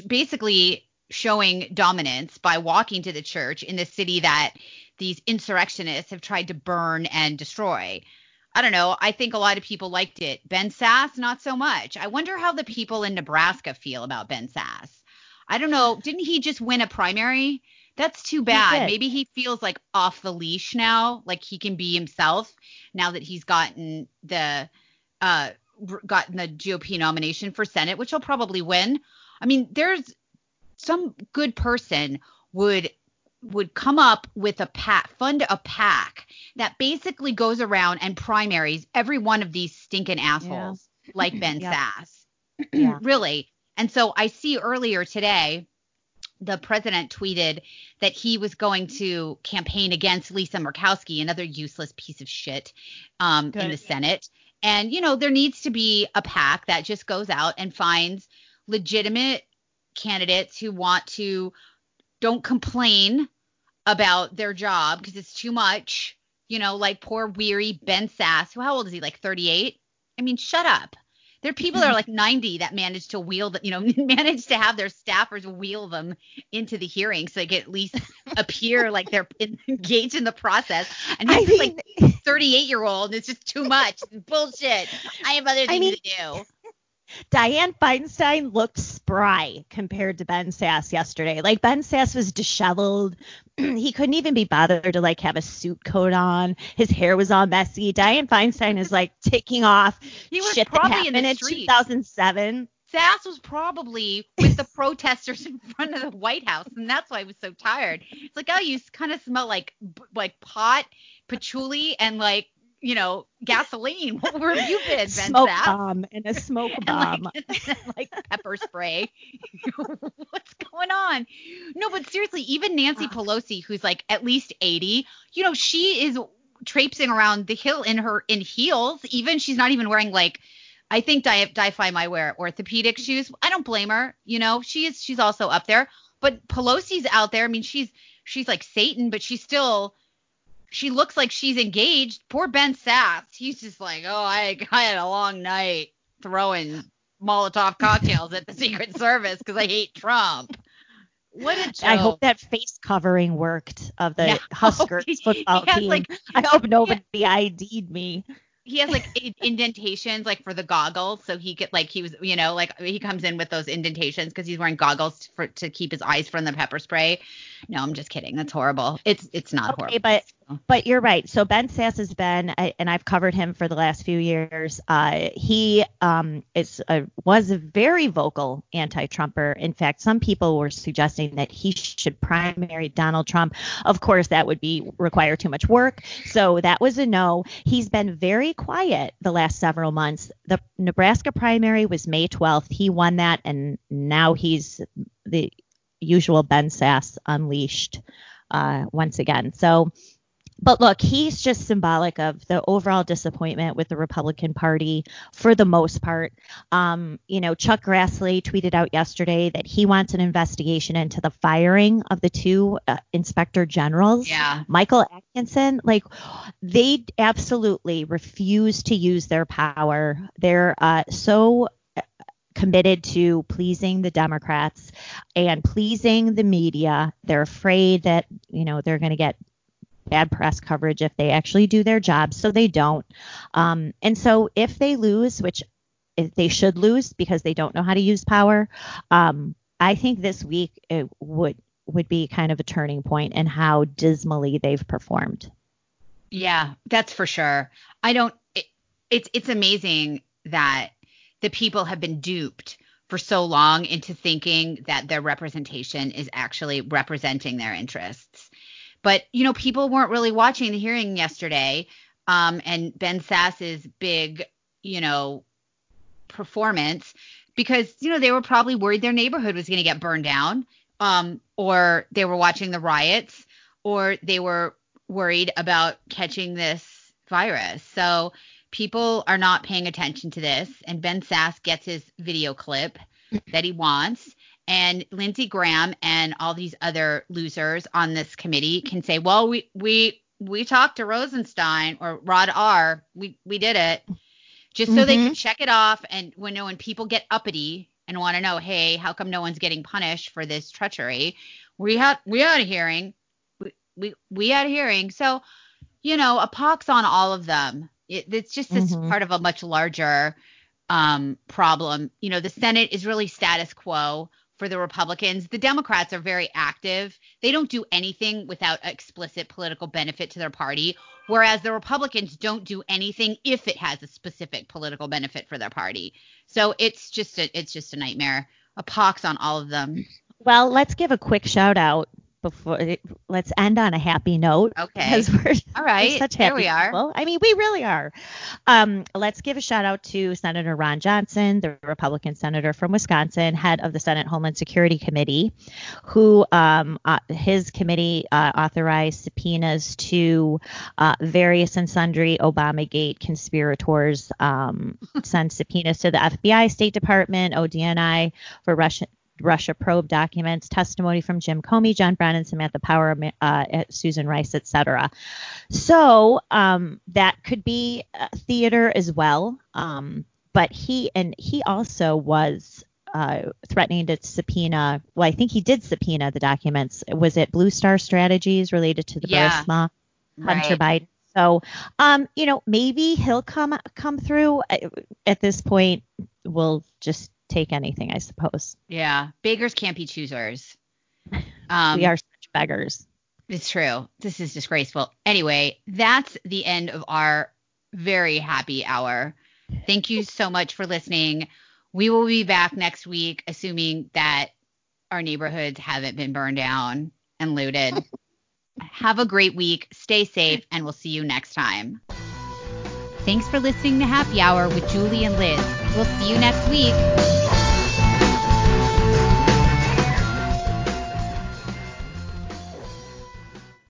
basically showing dominance by walking to the church in the city that these insurrectionists have tried to burn and destroy. I don't know. I think a lot of people liked it. Ben Sasse, not so much. I wonder how the people in Nebraska feel about Ben Sasse. I don't know. (sighs) Didn't he just win a primary? That's too bad. He Maybe he feels like off the leash now, like he can be himself now that he's gotten the uh gotten the GOP nomination for Senate, which he'll probably win. I mean, there's some good person would would come up with a pack, fund a pack that basically goes around and primaries every one of these stinking assholes yeah. like (clears throat) Ben yeah. Sasse. (clears throat) (clears throat) yeah. really. And so I see earlier today the president tweeted that he was going to campaign against Lisa Murkowski, another useless piece of shit um, in the Senate. And, you know, there needs to be a pack that just goes out and finds legitimate candidates who want to don't complain about their job because it's too much. You know, like poor weary Ben Sasse. How old is he? Like 38? I mean, shut up. There are people that are mm-hmm. like 90 that manage to wheel the, you know, (laughs) manage to have their staffers wheel them into the hearing so they can at least (laughs) appear like they're (laughs) engaged in the process. And he's mean, like 38 year old, and it's just too much. bullshit. I have other things I mean, to do. Dianne Feinstein looked spry compared to Ben Sasse yesterday. Like Ben Sasse was disheveled. (clears throat) he couldn't even be bothered to like have a suit coat on. His hair was all messy. Dianne Feinstein is like ticking off (laughs) he was shit probably that happened in, in 2007. Sasse was probably with the (laughs) protesters in front of the White House, and that's why I was so tired. It's like, oh, you kind of smell like like pot, patchouli, and like you know, gasoline. (laughs) Where have you been, Ben Smoke Sasse? bomb and a smoke (laughs) bomb. like, (laughs) like pepper spray. What's going on? No, but seriously, even Nancy ah. Pelosi, who's like at least 80, you know, she is traipsing around the hill in her in heels. Even she's not even wearing like I think Di- Di-Fi might wear orthopedic shoes. I don't blame her. You know, she is she's also up there. But Pelosi's out there. I mean, she's she's like Satan, but she's still she looks like she's engaged. Poor Ben Sasse, he's just like, oh, I, (laughs) I had a long night throwing Molotov cocktails at the Secret Service because I hate Trump. What a joke. I hope that face covering worked of the yeah. (laughs) Huskers football team. Like, I hope nobody yeah. ID'd me he has like indentations like for the goggles so he could like he was you know like he comes in with those indentations because he's wearing goggles for to keep his eyes from the pepper spray no i'm just kidding that's horrible it's it's not okay, horrible but but you're right so ben sasse has been and i've covered him for the last few years uh, he um is a, was a very vocal anti-trumper in fact some people were suggesting that he should primary donald trump of course that would be require too much work so that was a no he's been very quiet the last several months. The Nebraska primary was May 12th. He won that, and now he's the usual Ben Sasse unleashed uh, once again. So but look, he's just symbolic of the overall disappointment with the Republican Party for the most part. Um, you know, Chuck Grassley tweeted out yesterday that he wants an investigation into the firing of the two uh, inspector generals, yeah. Michael Atkinson. Like, they absolutely refuse to use their power. They're uh, so uh, committed to pleasing the Democrats and pleasing the media. They're afraid that, you know, they're going to get bad press coverage if they actually do their job. So they don't. Um, and so if they lose, which they should lose because they don't know how to use power, um, I think this week it would would be kind of a turning point in how dismally they've performed. Yeah, that's for sure. I don't. It, it's it's amazing that the people have been duped for so long into thinking that their representation is actually representing their interests. But, you know, people weren't really watching the hearing yesterday. Um, and Ben Sasse's big, you know, performance because, you know, they were probably worried their neighborhood was going to get burned down um, or they were watching the riots or they were worried about catching this virus. So people are not paying attention to this. And Ben Sasse gets his video clip that he wants. And Lindsey Graham and all these other losers on this committee can say, well, we we we talked to Rosenstein or Rod R. We we did it. Just so mm-hmm. they can check it off and when when people get uppity and want to know, hey, how come no one's getting punished for this treachery? We had we had a hearing. We we, we had a hearing. So, you know, a pox on all of them. It, it's just this mm-hmm. part of a much larger um, problem. You know, the Senate is really status quo for the Republicans. The Democrats are very active. They don't do anything without explicit political benefit to their party, whereas the Republicans don't do anything if it has a specific political benefit for their party. So it's just a it's just a nightmare. A pox on all of them. Well, let's give a quick shout out before let's end on a happy note. Okay. Because (laughs) we're all right. We're such happy Here we are. People. I mean, we really are. Um, let's give a shout out to Senator Ron Johnson, the Republican senator from Wisconsin, head of the Senate Homeland Security Committee, who um, uh, his committee uh, authorized subpoenas to uh, various and sundry Obamagate conspirators, um, (laughs) send subpoenas to the FBI, State Department, ODNI for Russian Russia probe documents, testimony from Jim Comey, John Brennan, and Samantha Power, uh, Susan Rice, etc. So um, that could be theater as well. Um, but he and he also was uh, threatening to subpoena. Well, I think he did subpoena the documents. Was it Blue Star Strategies related to the yeah, Burisma Hunter right. Biden? So, um, you know, maybe he'll come come through. At this point, we'll just take anything, I suppose. Yeah, beggars can't be choosers. (laughs) Um, we are such beggars. It's true. This is disgraceful. Anyway, that's the end of our very happy hour. Thank you so much for listening. We will be back next week, assuming that our neighborhoods haven't been burned down and looted. (laughs) Have a great week. Stay safe, and we'll see you next time. Thanks for listening to Happy Hour with Julie and Liz. We'll see you next week.